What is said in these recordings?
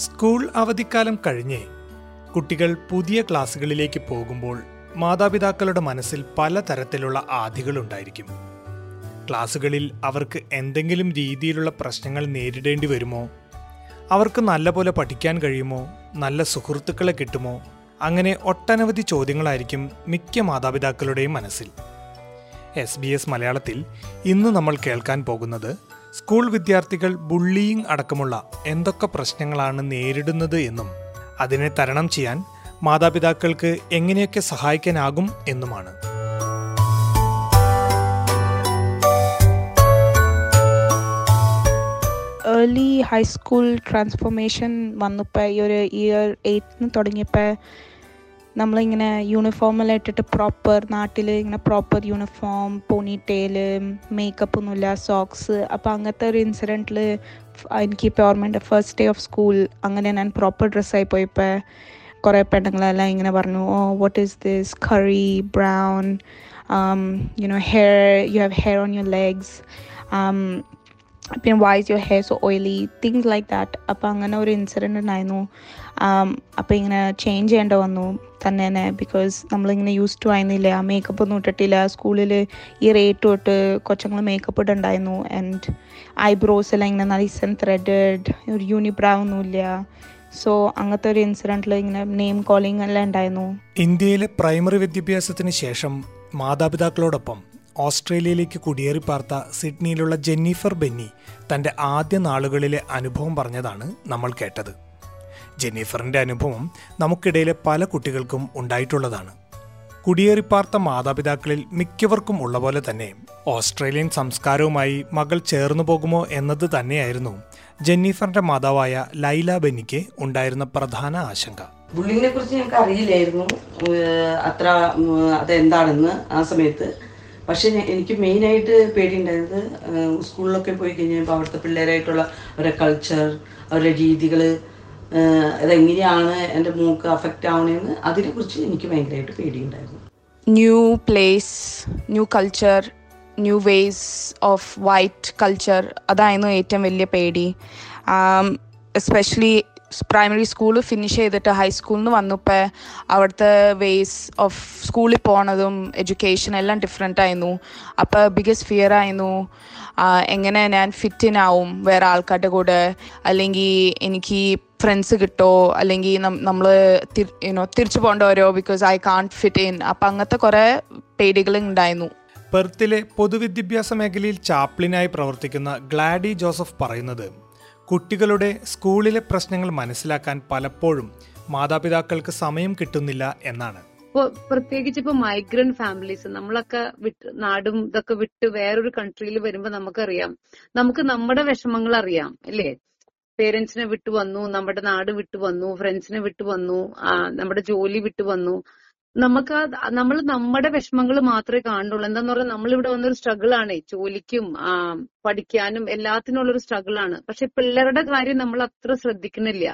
School അവധിക്കാലം കഴിഞ്ഞ് കുട്ടികൾ പുതിയ ക്ലാസ്സുകളിലേക്ക് പോകുമ്പോൾ മാതാപിതാക്കളുടെ മനസ്സിൽ പലതരത്തിലുള്ള ആധികളുണ്ടായിരിക്കും ക്ലാസ്സുകളിൽ അവർക്ക് എന്തെങ്കിലും രീതിയിലുള്ള പ്രശ്നങ്ങൾ നേരിടേണ്ടി വരുമോ? അവർക്ക് നല്ലപോലെ പഠിക്കാൻ കഴിയുമോ? നല്ല സുഹൃത്തുക്കളെ കിട്ടുമോ? അങ്ങനെ ഒട്ടനവധി ചോദ്യങ്ങളായിരിക്കും മിക്ക മാതാപിതാക്കളുടെയും മനസ്സിൽ. എസ് ബി എസ് മലയാളത്തിൽ ഇന്ന് നമ്മൾ കേൾക്കാൻ പോകുന്നത് സ്കൂൾ വിദ്യാർത്ഥികൾ ബുള്ളിയിങ് അടക്കമുള്ള എന്തൊക്കെ പ്രശ്നങ്ങളാണ് നേരിടുന്നത് എന്നും അതിനെ തരണം ചെയ്യാൻ മാതാപിതാക്കൾക്ക് എങ്ങനെയൊക്കെ സഹായിക്കാനാകും എന്നുമാണ്. ഏർലി ഹൈസ്കൂൾ ട്രാൻസ്ഫോർമേഷൻ വന്നപ്പോൾ ഈ ഒരു ഇയർ എയ്റ്റിന് തുടങ്ങിയപ്പോൾ നമ്മളിങ്ങനെ യൂണിഫോമെല്ലാം ഇട്ടിട്ട് പ്രോപ്പർ നാട്ടിൽ ഇങ്ങനെ proper uniform ponytail makeup ഒന്നുമില്ല സോക്സ് അപ്പോൾ അങ്ങനത്തെ ഒരു ഇൻസിഡന്റിൽ എനിക്ക് ഇപ്പോൾ ഓർമ്മയുണ്ട് ഫസ്റ്റ് ഡേ ഓഫ് സ്കൂൾ അങ്ങനെ ഞാൻ പ്രോപ്പർ ഡ്രസ്സായി പോയപ്പോൾ കുറേ പെണ്ണുങ്ങളെല്ലാം ഇങ്ങനെ പറഞ്ഞു ഓ what is this curry brown you know hair you have hair on your legs പിന്നെ why's your hair so oily things like that അപ്പോൾ അങ്ങനെ ഒരു ഇൻസിഡന്റ് ഉണ്ടായിരുന്നു. അപ്പോൾ ഇങ്ങനെ ചേഞ്ച് ചെയ്യേണ്ട വന്നു. തന്നെ തന്നെ ബിക്കോസ് നമ്മളിങ്ങനെ യൂസ് ടു ആയിരുന്നില്ല മേക്കപ്പ് ഒന്നും ഇട്ടിട്ടില്ല. സ്കൂളിൽ ഈ റേറ്റ് തൊട്ട് കൊച്ചങ്ങൾ മേക്കപ്പ് ഇട്ടുണ്ടായിരുന്നു ആൻഡ് ഐബ്രോസ് എല്ലാം ഇങ്ങനെ നൈസ് ആൻഡ് ത്രെഡഡ് ഒരു യൂണിബ്രോ ഒന്നുമില്ല. സോ അങ്ങനത്തെ ഒരു ഇൻസിഡന്റിൽ ഇങ്ങനെ നെയിം കോളിംഗ് എല്ലാം ഉണ്ടായിരുന്നു ഇന്ത്യയിലെ പ്രൈമറി വിദ്യാഭ്യാസത്തിന് ശേഷം മാതാപിതാക്കളോടൊപ്പം ഓസ്ട്രേലിയയിലേക്ക് കുടിയേറി പാർത്ത സിഡ്നിയിലുള്ള ജെന്നിഫർ ബെന്നി തന്റെ ആദ്യ നാളുകളിലെ അനുഭവം പറഞ്ഞതാണ് നമ്മൾ കേട്ടത്. ജെന്നിഫറിന്റെ അനുഭവം നമുക്കിടയിലെ പല കുട്ടികൾക്കും ഉണ്ടായിട്ടുള്ളതാണ്. കുടിയേറിപ്പാർത്ത മാതാപിതാക്കളിൽ മിക്കവർക്കും ഉള്ള പോലെ തന്നെ ഓസ്ട്രേലിയൻ സംസ്കാരവുമായി മകൾ ചേർന്നു പോകുമോ എന്നത് തന്നെയായിരുന്നു ജെന്നിഫറിന്റെ മാതാവായ ലൈല ബെന്നിക്ക് ഉണ്ടായിരുന്ന പ്രധാന ആശങ്ക. ബുള്ളിങ്ങിനെ കുറിച്ച് ഞങ്ങൾക്ക് അറിയില്ലായിരുന്നു. അത്ര അതെന്താണെന്ന് ആ സമയത്ത്. പക്ഷെ എനിക്ക് മെയിനായിട്ട് പേടിയുണ്ടായത് സ്കൂളിലൊക്കെ പോയി കഴിഞ്ഞപ്പോൾ അവിടുത്തെ പിള്ളേരായിട്ടുള്ള അവരുടെ കൾച്ചർ അവരുടെ രീതികൾ അതെങ്ങനെയാണ് എന്റെ മൂക്ക് അഫക്റ്റ് ആവണേന്ന് അതിനെക്കുറിച്ച് എനിക്ക് ഭയങ്കരമായിട്ട് പേടിയുണ്ടായിരുന്നു. New place new culture new ways of white culture അതായിരുന്നു ഏറ്റവും വലിയ പേടി. എസ്പെഷ്യലി പ്രൈമറി സ്കൂൾ ഫിനിഷ് ചെയ്തിട്ട് ഹൈസ്കൂളിൽ നിന്ന് വന്നപ്പോൾ അവിടുത്തെ വേസ് ഓഫ് സ്കൂളിൽ പോണതും എഡ്യൂക്കേഷൻ എല്ലാം ഡിഫറെന്റ് ആയിരുന്നു. അപ്പോൾ ബിഗസ്റ്റ് ഫിയർ ആയിരുന്നു എങ്ങനെ ഞാൻ ഫിറ്റിനാവും വേറെ ആൾക്കാരുടെ കൂടെ? അല്ലെങ്കിൽ എനിക്ക് ഫ്രണ്ട്സ് കിട്ടോ? അല്ലെങ്കിൽ നമ്മൾ യുനോ തിരിച്ചു പോകേണ്ട വരോ because I can't fit in അപ്പം അങ്ങനത്തെ കുറേ പേടികൾ ഉണ്ടായിരുന്നു. പെർത്തിലെ പൊതുവിദ്യാഭ്യാസ മേഖലയിൽ ചാപ്ലിനായി പ്രവർത്തിക്കുന്ന ഗ്ലാഡി ജോസഫ് പറയുന്നത് കുട്ടികളുടെ സ്കൂളിലെ പ്രശ്നങ്ങൾ മനസ്സിലാക്കാൻ പലപ്പോഴും മാതാപിതാക്കൾക്ക് സമയം കിട്ടുന്നില്ല എന്നാണ്. ഇപ്പൊ പ്രത്യേകിച്ച് ഇപ്പൊ മൈഗ്രന്റ് ഫാമിലീസ് നമ്മളൊക്കെ വിട്ട് നാടും ഇതൊക്കെ വിട്ട് വേറൊരു കൺട്രിയിൽ വരുമ്പോൾ നമുക്കറിയാം. നമുക്ക് നമ്മുടെ വിഷമങ്ങൾ അറിയാം അല്ലേ? പേരൻസിനെ വിട്ടു വന്നു നമ്മുടെ നാട് വിട്ടു വന്നു ഫ്രണ്ട്സിനെ വിട്ടു വന്നു നമ്മുടെ ജോലി വിട്ടു വന്നു. നമുക്ക് നമ്മൾ നമ്മുടെ വിഷമങ്ങൾ മാത്രമേ കാണുള്ളൂ എന്താന്ന് പറഞ്ഞാൽ നമ്മൾ ഇവിടെ വന്നൊരു സ്ട്രഗിൾ ആണ് ജോലിക്കും പഠിക്കാനും എല്ലാത്തിനുള്ള ഒരു സ്ട്രഗിൾ ആണ് പക്ഷെ പിള്ളേരുടെ കാര്യം നമ്മൾ അത്ര ശ്രദ്ധിക്കുന്നില്ല.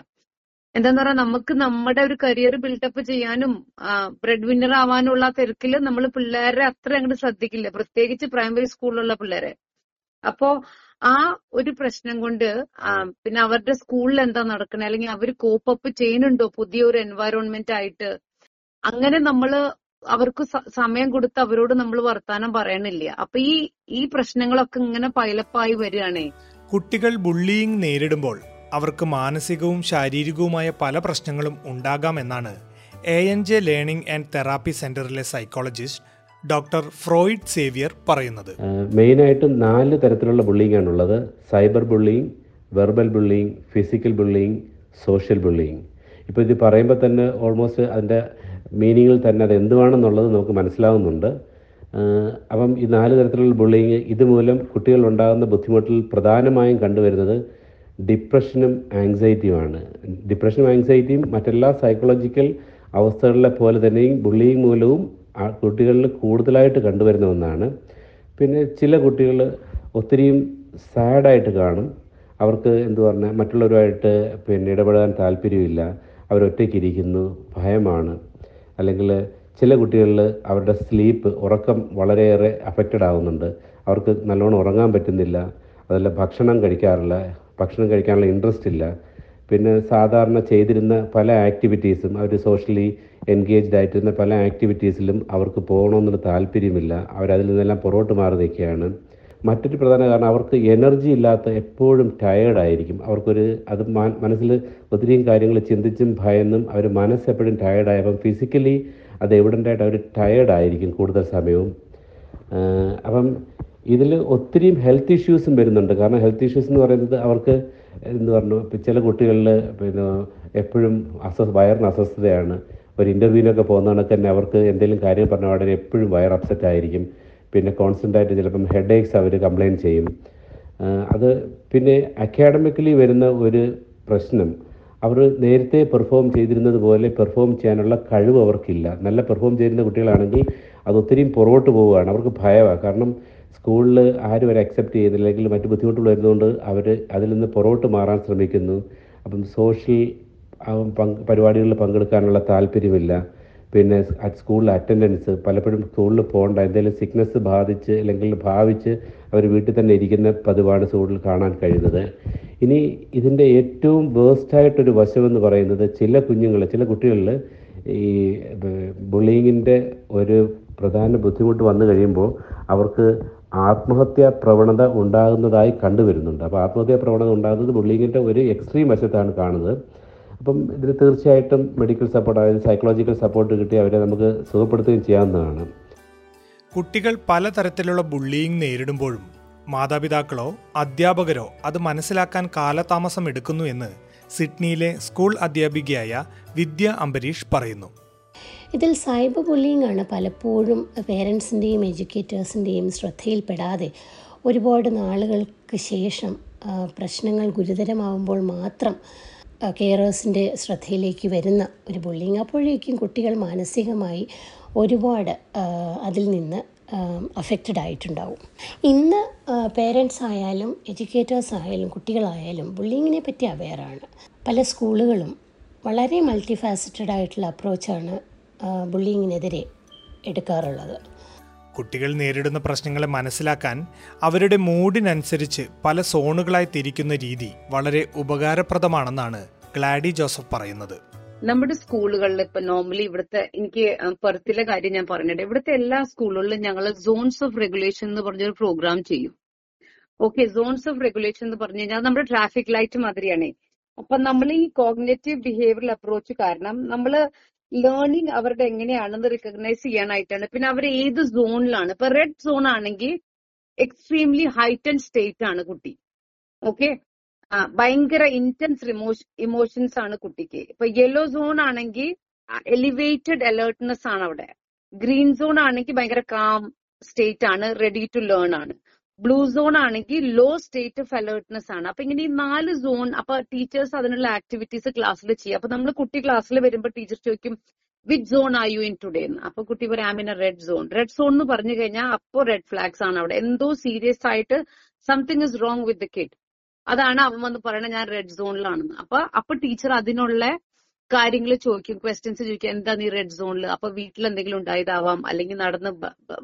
എന്താന്ന് പറഞ്ഞാൽ നമുക്ക് നമ്മുടെ ഒരു കരിയർ ബിൽഡപ്പ് ചെയ്യാനും ബ്രെഡ് വിന്നർ ആവാനുള്ള തിരക്കിൽ നമ്മൾ പിള്ളേരെ അത്ര അങ്ങോട്ട് ശ്രദ്ധിക്കില്ല. പ്രത്യേകിച്ച് പ്രൈമറി സ്കൂളിലുള്ള പിള്ളേരെ. അപ്പോ ആ ഒരു പ്രശ്നം കൊണ്ട് പിന്നെ അവരുടെ സ്കൂളിൽ എന്താ നടക്കണേ അല്ലെങ്കിൽ അവർ കോപ്പ് അപ്പ് ചെയ്യുന്നുണ്ടോ പുതിയൊരു എൻവയറോൺമെന്റ് ആയിട്ട്? അങ്ങനെ നമ്മൾ അവർക്ക് സമയം കൊടുത്ത് അവരോട് നമ്മൾ വർത്താനം പറയണില്ല. അപ്പൊ ഈ ഈ പ്രശ്നങ്ങളൊക്കെ ഇങ്ങനെ പൈലപ്പായി വരികയാണേ. കുട്ടികൾ ബുള്ളിയിങ് നേരിടുമ്പോൾ അവർക്ക് മാനസികവും ശാരീരികവുമായ പല പ്രശ്നങ്ങളും ഉണ്ടാകാമെന്നാണ് A N J learning and therapy സെന്ററിലെ സൈക്കോളജിസ്റ്റ് ഡോക്ടർ ഫ്രോയിഡ് സേവിയർ പറയുന്നത്. മെയിനായിട്ടും നാല് തരത്തിലുള്ള ബുള്ളിങ് ആണുള്ളത് cyber bullying verbal bullying physical bullying social bullying. ഇപ്പോൾ ഇത് പറയുമ്പോൾ തന്നെ ഓൾമോസ്റ്റ് അതിന്റെ മീനിങ്ങിൽ തന്നെ അത് എന്തുവാണെന്നുള്ളത് നമുക്ക് മനസ്സിലാവുന്നുണ്ട്. അപ്പം ഈ നാല് തരത്തിലുള്ള ബുള്ളിങ് ഇതുമൂലം കുട്ടികളുണ്ടാകുന്ന ബുദ്ധിമുട്ടിൽ പ്രധാനമായും കണ്ടുവരുന്നത് ഡിപ്രഷനും ആങ്സൈറ്റിയുമാണ്. ഡിപ്രഷനും ആങ്സൈറ്റിയും മറ്റെല്ലാ സൈക്കോളജിക്കൽ അവസ്ഥകളിലെ പോലെ തന്നെയും ബുള്ളിങ് മൂലവും ആ കുട്ടികളിൽ കൂടുതലായിട്ട് കണ്ടുവരുന്ന ഒന്നാണ്. പിന്നെ ചില കുട്ടികൾ ഒത്തിരിയും സാഡായിട്ട് കാണും. അവർക്ക് എന്തു പറഞ്ഞാൽ മറ്റുള്ളവരുമായിട്ട് പിന്നെ ഇടപെടാൻ താല്പര്യമില്ല. അവരൊറ്റയ്ക്കിരിക്കുന്നു ഭയമാണ്. അല്ലെങ്കിൽ ചില കുട്ടികളിൽ അവരുടെ സ്ലീപ്പ് ഉറക്കം വളരെയേറെ അഫക്റ്റഡ് ആവുന്നുണ്ട്. അവർക്ക് നല്ലോണം ഉറങ്ങാൻ പറ്റുന്നില്ല. അതല്ല ഭക്ഷണം കഴിക്കാറില്ല. ഭക്ഷണം കഴിക്കാനുള്ള ഇൻട്രസ്റ്റ് ഇല്ല. പിന്നെ സാധാരണ ചെയ്തിരുന്ന പല ആക്ടിവിറ്റീസും അവർ സോഷ്യലി എൻഗേജ്ഡ് ആയിട്ടിരുന്ന പല ആക്ടിവിറ്റീസിലും അവർക്ക് പോകണമെന്നുള്ള താല്പര്യമില്ല. അവരതിൽ നിന്നെല്ലാം പുറകോട്ട് മാറി നിൽക്കുകയാണ്. മറ്റൊരു പ്രധാന കാരണം അവർക്ക് എനർജി ഇല്ലാത്ത എപ്പോഴും ടയേർഡായിരിക്കും അവർക്കൊരു അത് മനസ്സിൽ ഒത്തിരിയും കാര്യങ്ങൾ ചിന്തിച്ചും ഭയന്നും അവർ മനസ്സെപ്പോഴും ടയേർഡായി അപ്പം ഫിസിക്കലി അത് എവിഡന്റായിട്ട് അവർ ടയേർഡായിരിക്കും കൂടുതൽ സമയവും. അപ്പം ഇതിൽ ഒത്തിരിയും ഹെൽത്ത് ഇഷ്യൂസും വരുന്നുണ്ട്. കാരണം ഹെൽത്ത് ഇഷ്യൂസ് എന്ന് പറയുന്നത് അവർക്ക് എന്ന് പറഞ്ഞു ചില കുട്ടികളിൽ പിന്നെ എപ്പോഴും അസ്വസ്ഥ വയറിന് അസ്വസ്ഥതയാണ്. ഒരു ഇന്റർവ്യൂവിനൊക്കെ പോകുന്ന തന്നെ അവർക്ക് എന്തെങ്കിലും കാര്യം പറഞ്ഞ ഉടനെ എപ്പോഴും വയർ അപ്സെറ്റ് ആയിരിക്കും. പിന്നെ കോൺസ്റ്റന്റ് ആയിട്ട് ചിലപ്പം ഹെഡ് ഏക്സ് അവർ കംപ്ലയിന്റ് ചെയ്യും. അത് പിന്നെ അക്കാഡമിക്കലി വരുന്ന ഒരു പ്രശ്നം. അവർ നേരത്തെ പെർഫോം ചെയ്തിരുന്നത് പോലെ പെർഫോം ചെയ്യാനുള്ള കഴിവ് അവർക്കില്ല. നല്ല പെർഫോം ചെയ്യുന്ന കുട്ടികളാണെങ്കിൽ അത് ഒത്തിരിയും പുറകോട്ട് പോവുകയാണ്. അവർക്ക് ഭയമാണ് കാരണം സ്കൂളിൽ ആരും അവരെ അക്സെപ്റ്റ് ചെയ്യുന്നില്ല. അല്ലെങ്കിൽ മറ്റു ബുദ്ധിമുട്ടുകൾ വരുന്നതുകൊണ്ട് അവർ അതിൽ നിന്ന് പുറകോട്ട് മാറാൻ ശ്രമിക്കുന്നു. അപ്പം സോഷ്യൽ പരിപാടികളിൽ പങ്കെടുക്കാനുള്ള താല്പര്യമില്ല. പിന്നെ സ്കൂളിൽ അറ്റൻഡൻസ് പലപ്പോഴും സ്കൂളിൽ പോകേണ്ട. എന്തെങ്കിലും സിക്നസ് ബാധിച്ച് അല്ലെങ്കിൽ ഭാവിച്ച് അവർ വീട്ടിൽ തന്നെ ഇരിക്കുന്ന പതിവാണ് സ്കൂളിൽ കാണാൻ കഴിയുന്നത്. ഇനി ഇതിന്റെ ഏറ്റവും വേസ്റ്റായിട്ടൊരു വശമെന്ന് പറയുന്നത് ചില കുഞ്ഞുങ്ങൾ ചില കുട്ടികളിൽ ഈ ബുള്ളിങ്ങിന്റെ ഒരു പ്രധാന ബുദ്ധിമുട്ട് വന്നു കഴിയുമ്പോൾ അവർക്ക് ആത്മഹത്യാ പ്രവണത ഉണ്ടാകുന്നതായി കണ്ടുവരുന്നുണ്ട് അപ്പോൾ ആത്മഹത്യാ പ്രവണത ഉണ്ടാകുന്നത് ബുള്ളിങ്ങിന്റെ ഒരു എക്സ്ട്രീം വശത്താണ് കാണുന്നത്. അപ്പം ഇതിന് തീർച്ചയായിട്ടും മെഡിക്കൽ സപ്പോർട്ട് അതായത് സൈക്കോളജിക്കൽ സപ്പോർട്ട് കിട്ടി അവരെ നമുക്ക് സുഖപ്പെടുത്തുകയും ചെയ്യാവുന്നതാണ്. കുട്ടികൾ പലതരത്തിലുള്ള ബുള്ളിയിങ് നേരിടുമ്പോഴും മാതാപിതാക്കളോ അധ്യാപകരോ അത് മനസ്സിലാക്കാൻ കാലതാമസം എടുക്കുന്നു എന്ന് സിഡ്നിയിലെ സ്കൂൾ അധ്യാപികയായ വിദ്യ അംബരീഷ് പറയുന്നു. ഇതിൽ സൈബർ ബുള്ളിംഗ് ആണ് പലപ്പോഴും പേരൻസിന്റെയും എഡ്യൂക്കേറ്റേഴ്സിന്റെയും ശ്രദ്ധയിൽപ്പെടാതെ ഒരുപാട് നാളുകൾക്ക് ശേഷം പ്രശ്നങ്ങൾ ഗുരുതരമാവുമ്പോൾ മാത്രം കെയറേഴ്സിന്റെ ശ്രദ്ധയിലേക്ക് വരുന്ന ഒരു ബുള്ളിങ് അപ്പോഴേക്കും കുട്ടികൾ മാനസികമായി ഒരുപാട് അതിൽ നിന്ന് അഫക്റ്റഡ് ആയിട്ടുണ്ടാവും. ഇന്ന് പേരൻസ് ആയാലും എഡ്യൂക്കേറ്റേഴ്സ് ആയാലും കുട്ടികളായാലും ബുള്ളിങ്ങിനെ പറ്റി അവെയറാണ് പല സ്കൂളുകളും വളരെ മൾട്ടി ഫാസറ്റഡ് ആയിട്ടുള്ള അപ്രോച്ചാണ് ബുള്ളിങ്ങിനെതിരെ എടുക്കാറുള്ളത്. കുട്ടികൾ നേരിടുന്ന പ്രശ്നങ്ങളെ മനസ്സിലാക്കാൻ അവരുടെ മൂഡിനനുസരിച്ച് പല സോണുകളായി തിരിക്കുന്ന രീതി വളരെ ഉപകാരപ്രദമാണെന്നാണ് ഗ്ലാഡി ജോസഫ് പറയുന്നത്. നമ്മുടെ സ്കൂളുകളിൽ ഇപ്പൊ നോർമലി ഇവിടുത്തെ എനിക്ക് പെർത്തിലെ കാര്യം ഞാൻ പറഞ്ഞിട്ട് ഇവിടുത്തെ എല്ലാ സ്കൂളുകളിലും ഞങ്ങൾ സോൺസ് ഓഫ് റെഗുലേഷൻ എന്ന് പറഞ്ഞൊരു പ്രോഗ്രാം ചെയ്യും. ഓക്കെ സോൺസ് ഓഫ് റെഗുലേഷൻ എന്ന് പറഞ്ഞു കഴിഞ്ഞാൽ നമ്മുടെ ട്രാഫിക് ലൈറ്റ് മാതിരിയാണ്. അപ്പൊ നമ്മൾ ഈ കോഗ്നേറ്റീവ് ബിഹേവിയറൽ അപ്രോച്ച് കാരണം നമ്മൾ ലേണിംഗ് അവരുടെ എങ്ങനെയാണെന്ന് റിക്കഗ്നൈസ് ചെയ്യാനായിട്ടാണ്. പിന്നെ അവർ ഏത് സോണിലാണ് ഇപ്പൊ റെഡ് സോൺ ആണെങ്കിൽ എക്സ്ട്രീംലി ഹൈറ്റൻ സ്റ്റേറ്റ് ആണ് കുട്ടി. ഓക്കെ ഭയങ്കര ഇന്റൻസ് ഇമോഷൻസ് ആണ് കുട്ടിക്ക്. ഇപ്പൊ യെല്ലോ സോൺ ആണെങ്കിൽ എലിവേറ്റഡ് അലേർട്ട്നെസ് ആണ് അവിടെ. ഗ്രീൻ സോൺ ആണെങ്കിൽ ഭയങ്കര കാം സ്റ്റേറ്റ് ആണ് റെഡി ടു ലേൺ ആണ്. ബ്ലൂ സോൺ ആണെങ്കിൽ ലോ സ്റ്റേറ്റ് ഓഫ് അലേർട്ട്നെസ് ആണ്. അപ്പൊ ഇങ്ങനെ ഈ നാല് സോൺ അപ്പൊ ടീച്ചേഴ്സ് അതിനുള്ള ആക്ടിവിറ്റീസ് ക്ലാസ്സിൽ ചെയ്യും. അപ്പൊ നമ്മൾ കുട്ടി ക്ലാസ്സിൽ വരുമ്പോൾ ടീച്ചർ ചോദിക്കും which zone are you in today എന്ന്. അപ്പൊ കുട്ടി പറയും Amina red zone red zone എന്ന് പറഞ്ഞു കഴിഞ്ഞാൽ അപ്പോ റെഡ് ഫ്ലാഗ്സ് ആണ് അവിടെ. എന്തോ സീരിയസ് ആയിട്ട് something is wrong with the kid അതാണ് അവൻ വന്ന് പറയണത് ഞാൻ റെഡ് സോണിലാണെന്ന് അപ്പൊ അപ്പൊ ടീച്ചർ അതിനുള്ള കാര്യങ്ങൾ ചോദിക്കും ക്വസ്റ്റ്യൻസ് ചോദിക്കും എന്താ നീ റെഡ് സോണിൽ അപ്പൊ വീട്ടിൽ എന്തെങ്കിലും ഉണ്ടായതാവാം അല്ലെങ്കിൽ നടന്ന്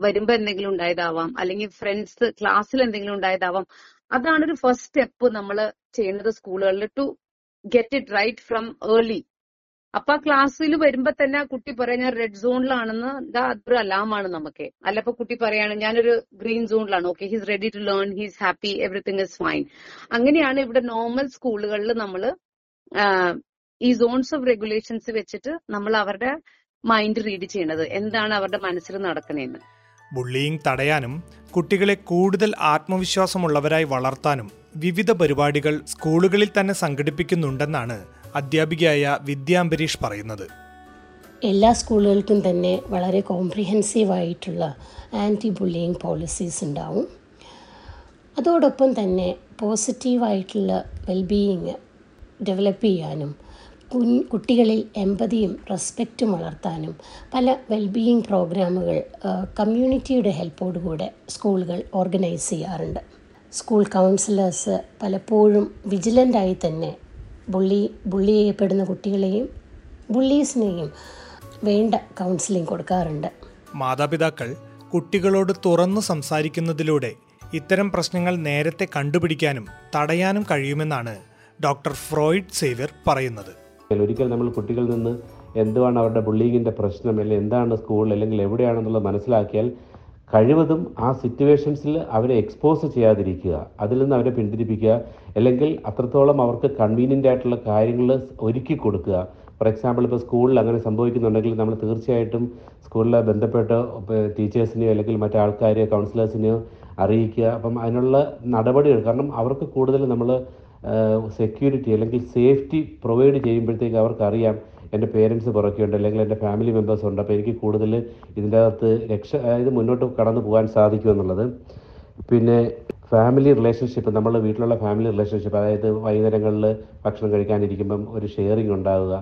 വരുമ്പോ എന്തെങ്കിലും ഉണ്ടായതാവാം അല്ലെങ്കിൽ ഫ്രണ്ട്സ് ക്ലാസ്സിൽ എന്തെങ്കിലും ഉണ്ടായതാവാം. അതാണ് ഒരു ഫസ്റ്റ് സ്റ്റെപ്പ് നമ്മൾ ചെയ്യുന്നത് സ്കൂളുകളിൽ to get it right from early അപ്പൊ ക്ലാസ്സിൽ വരുമ്പോ തന്നെ ആ കുട്ടി പറയാം ഞാൻ റെഡ് സോണിലാണെന്ന് ഇതാ അതൊരു അലാമാണ് നമുക്ക്. അല്ല കുട്ടി പറയാണ് ഞാനൊരു green സോണിലാണ് okay he's ready to learn he's happy everything is fine അങ്ങനെയാണ് ഇവിടെ നോർമൽ സ്കൂളുകളിൽ നമ്മൾ ഈ സോൺസ് ഓഫ് റെഗുലേഷൻസ് വെച്ചിട്ട് നമ്മൾ അവരുടെ മൈൻഡ് റീഡ് ചെയ്യണത്. എന്താണ് അവരുടെ മനസ്സിൽ നടക്കുന്നതെന്ന് ബുള്ളിയിങ് തടയാനും കുട്ടികളെ കൂടുതൽ ആത്മവിശ്വാസമുള്ളവരായി വളർത്താനും വിവിധ പരിപാടികൾ സ്കൂളുകളിൽ തന്നെ സംഘടിപ്പിക്കുന്നുണ്ടെന്നാണ് അധ്യാപികയായ വിദ്യാംബരീഷ് പറയുന്നത്. എല്ലാ സ്കൂളുകൾക്കും തന്നെ വളരെ കോംപ്രിഹെൻസീവ് ആയിട്ടുള്ള ആന്റി ബുള്ളിയിങ് പോളിസീസ് ഉണ്ടാവും. അതോടൊപ്പം തന്നെ പോസിറ്റീവായിട്ടുള്ള വെൽബീയിങ് ഡെവലപ്പ് ചെയ്യാനും കുട്ടികളിൽ എമ്പതിയും റെസ്പെക്റ്റും വളർത്താനും പല വെൽബീയിങ് പ്രോഗ്രാമുകൾ കമ്മ്യൂണിറ്റിയുടെ ഹെൽപ്പോടുകൂടെ സ്കൂളുകൾ ഓർഗനൈസ് ചെയ്യാറുണ്ട്. സ്കൂൾ കൗൺസിലേഴ്സ് പലപ്പോഴും വിജിലന്റായി തന്നെ ബുള്ളി ബുള്ളി ചെയ്യപ്പെടുന്ന കുട്ടികളെയും ബുള്ളീസിനെയും വേണ്ട കൗൺസിലിംഗ് കൊടുക്കാറുണ്ട്. മാതാപിതാക്കൾ കുട്ടികളോട് തുറന്നു സംസാരിക്കുന്നതിലൂടെ ഇത്തരം പ്രശ്നങ്ങൾ നേരത്തെ കണ്ടുപിടിക്കാനും തടയാനും കഴിയുമെന്നാണ് ഡോക്ടർ ഫ്രോയിഡ് സേവ്യർ പറയുന്നത്. ഒരിക്കൽ നമ്മൾ കുട്ടികളിൽ നിന്ന് എന്തുവാണ് അവരുടെ ബുള്ളിങ്ങിന്റെ പ്രശ്നം അല്ലെങ്കിൽ എന്താണ് സ്കൂളിൽ അല്ലെങ്കിൽ എവിടെയാണെന്നുള്ളത് മനസ്സിലാക്കിയാൽ കഴിവതും ആ സിറ്റുവേഷൻസിൽ അവരെ എക്സ്പോസ് ചെയ്യാതിരിക്കുക അതിൽ നിന്ന് അവരെ പിന്തിരിപ്പിക്കുക അല്ലെങ്കിൽ അത്രത്തോളം അവർക്ക് കൺവീനിയന്റ് ആയിട്ടുള്ള കാര്യങ്ങൾ ഒരുക്കി കൊടുക്കുക. ഫോർ എക്സാമ്പിൾ ഇപ്പോൾ സ്കൂളിൽ അങ്ങനെ സംഭവിക്കുന്നുണ്ടെങ്കിൽ നമ്മൾ തീർച്ചയായിട്ടും സ്കൂളിലെ ബന്ധപ്പെട്ട ടീച്ചേഴ്സിനെയോ അല്ലെങ്കിൽ മറ്റാൾക്കാരെയോ കൗൺസിലേഴ്സിനെയോ അറിയിക്കുക. അപ്പം അതിനുള്ള നടപടികൾ കാരണം അവർക്ക് കൂടുതൽ നമ്മൾ സെക്യൂരിറ്റി അല്ലെങ്കിൽ സേഫ്റ്റി പ്രൊവൈഡ് ചെയ്യുമ്പോഴത്തേക്ക് അവർക്കറിയാം എന്റെ പേരൻസ് പുറക്കെയുണ്ട് അല്ലെങ്കിൽ എന്റെ ഫാമിലി മെമ്പേഴ്സ് ഉണ്ട്. അപ്പോൾ എനിക്ക് കൂടുതൽ ഇതിന്റെ അകത്ത് രക്ഷ അതായത് മുന്നോട്ട് കടന്നു പോകാൻ സാധിക്കുമെന്നുള്ളത്. പിന്നെ ഫാമിലി റിലേഷൻഷിപ്പ് നമ്മൾ വീട്ടിലുള്ള ഫാമിലി റിലേഷൻഷിപ്പ് അതായത് വൈകുന്നേരങ്ങളിൽ ഭക്ഷണം കഴിക്കാനിരിക്കുമ്പം ഒരു ഷെയറിംഗ് ഉണ്ടാവുക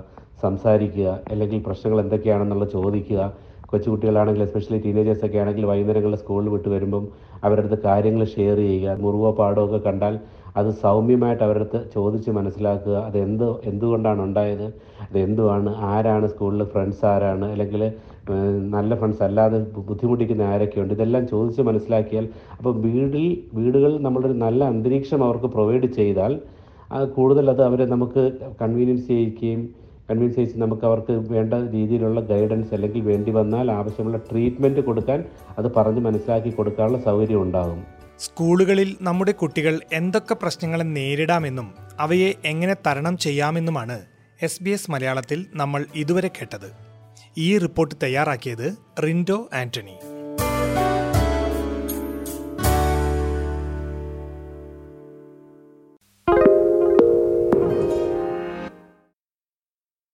സംസാരിക്കുക അല്ലെങ്കിൽ പ്രശ്നങ്ങൾ എന്തൊക്കെയാണെന്നുള്ളത് ചോദിക്കുക. കൊച്ചുകുട്ടികളാണെങ്കിൽ എസ്പെഷ്യലി ടീനേജേഴ്സ് ഒക്കെ ആണെങ്കിൽ വൈകുന്നേരങ്ങളിൽ സ്കൂളിൽ വിട്ട് വരുമ്പം അവരുടെ അടുത്ത് കാര്യങ്ങൾ ഷെയർ ചെയ്യുക മുറിവോ പാടോ ഒക്കെ കണ്ടാൽ അത് സൗമ്യമായിട്ട് അവരടുത്ത് ചോദിച്ച് മനസ്സിലാക്കുക. അത് എന്ത് എന്തുകൊണ്ടാണ് ഉണ്ടായത്? അത് എന്തുവാണ്? ആരാണ് സ്കൂളിൽ ഫ്രണ്ട്സ് ആരാണ്? അല്ലെങ്കിൽ നല്ല ഫ്രണ്ട്സ് അല്ലാതെ ബുദ്ധിമുട്ടിക്കുന്ന ആരൊക്കെയുണ്ട്? ഇതെല്ലാം ചോദിച്ച് മനസ്സിലാക്കിയാൽ അപ്പോൾ വീടിൽ വീടുകളിൽ നമ്മളൊരു നല്ല അന്തരീക്ഷം അവർക്ക് പ്രൊവൈഡ് ചെയ്താൽ അത് കൂടുതൽ അത് അവരെ നമുക്ക് കൺവീനിയൻസ് ചെയ്യിക്കുകയും കൺവിൻസ് ചെയ്ത് നമുക്ക് അവർക്ക് വേണ്ട രീതിയിലുള്ള ഗൈഡൻസ് അല്ലെങ്കിൽ വേണ്ടി വന്നാൽ ആവശ്യമുള്ള ട്രീറ്റ്മെന്റ് കൊടുക്കാൻ അത് പറഞ്ഞ് മനസ്സിലാക്കി കൊടുക്കാനുള്ള സൗകര്യം ഉണ്ടാകും. സ്കൂളുകളിൽ നമ്മുടെ കുട്ടികൾ എന്തൊക്കെ പ്രശ്നങ്ങളെ നേരിടാമെന്നും അവയെ എങ്ങനെ തരണം ചെയ്യാമെന്നുമാണ് എസ് ബി എസ് മലയാളത്തിൽ നമ്മൾ ഇതുവരെ കേട്ടത്. ഈ റിപ്പോർട്ട് തയ്യാറാക്കിയത് റിൻഡോ ആന്റണി.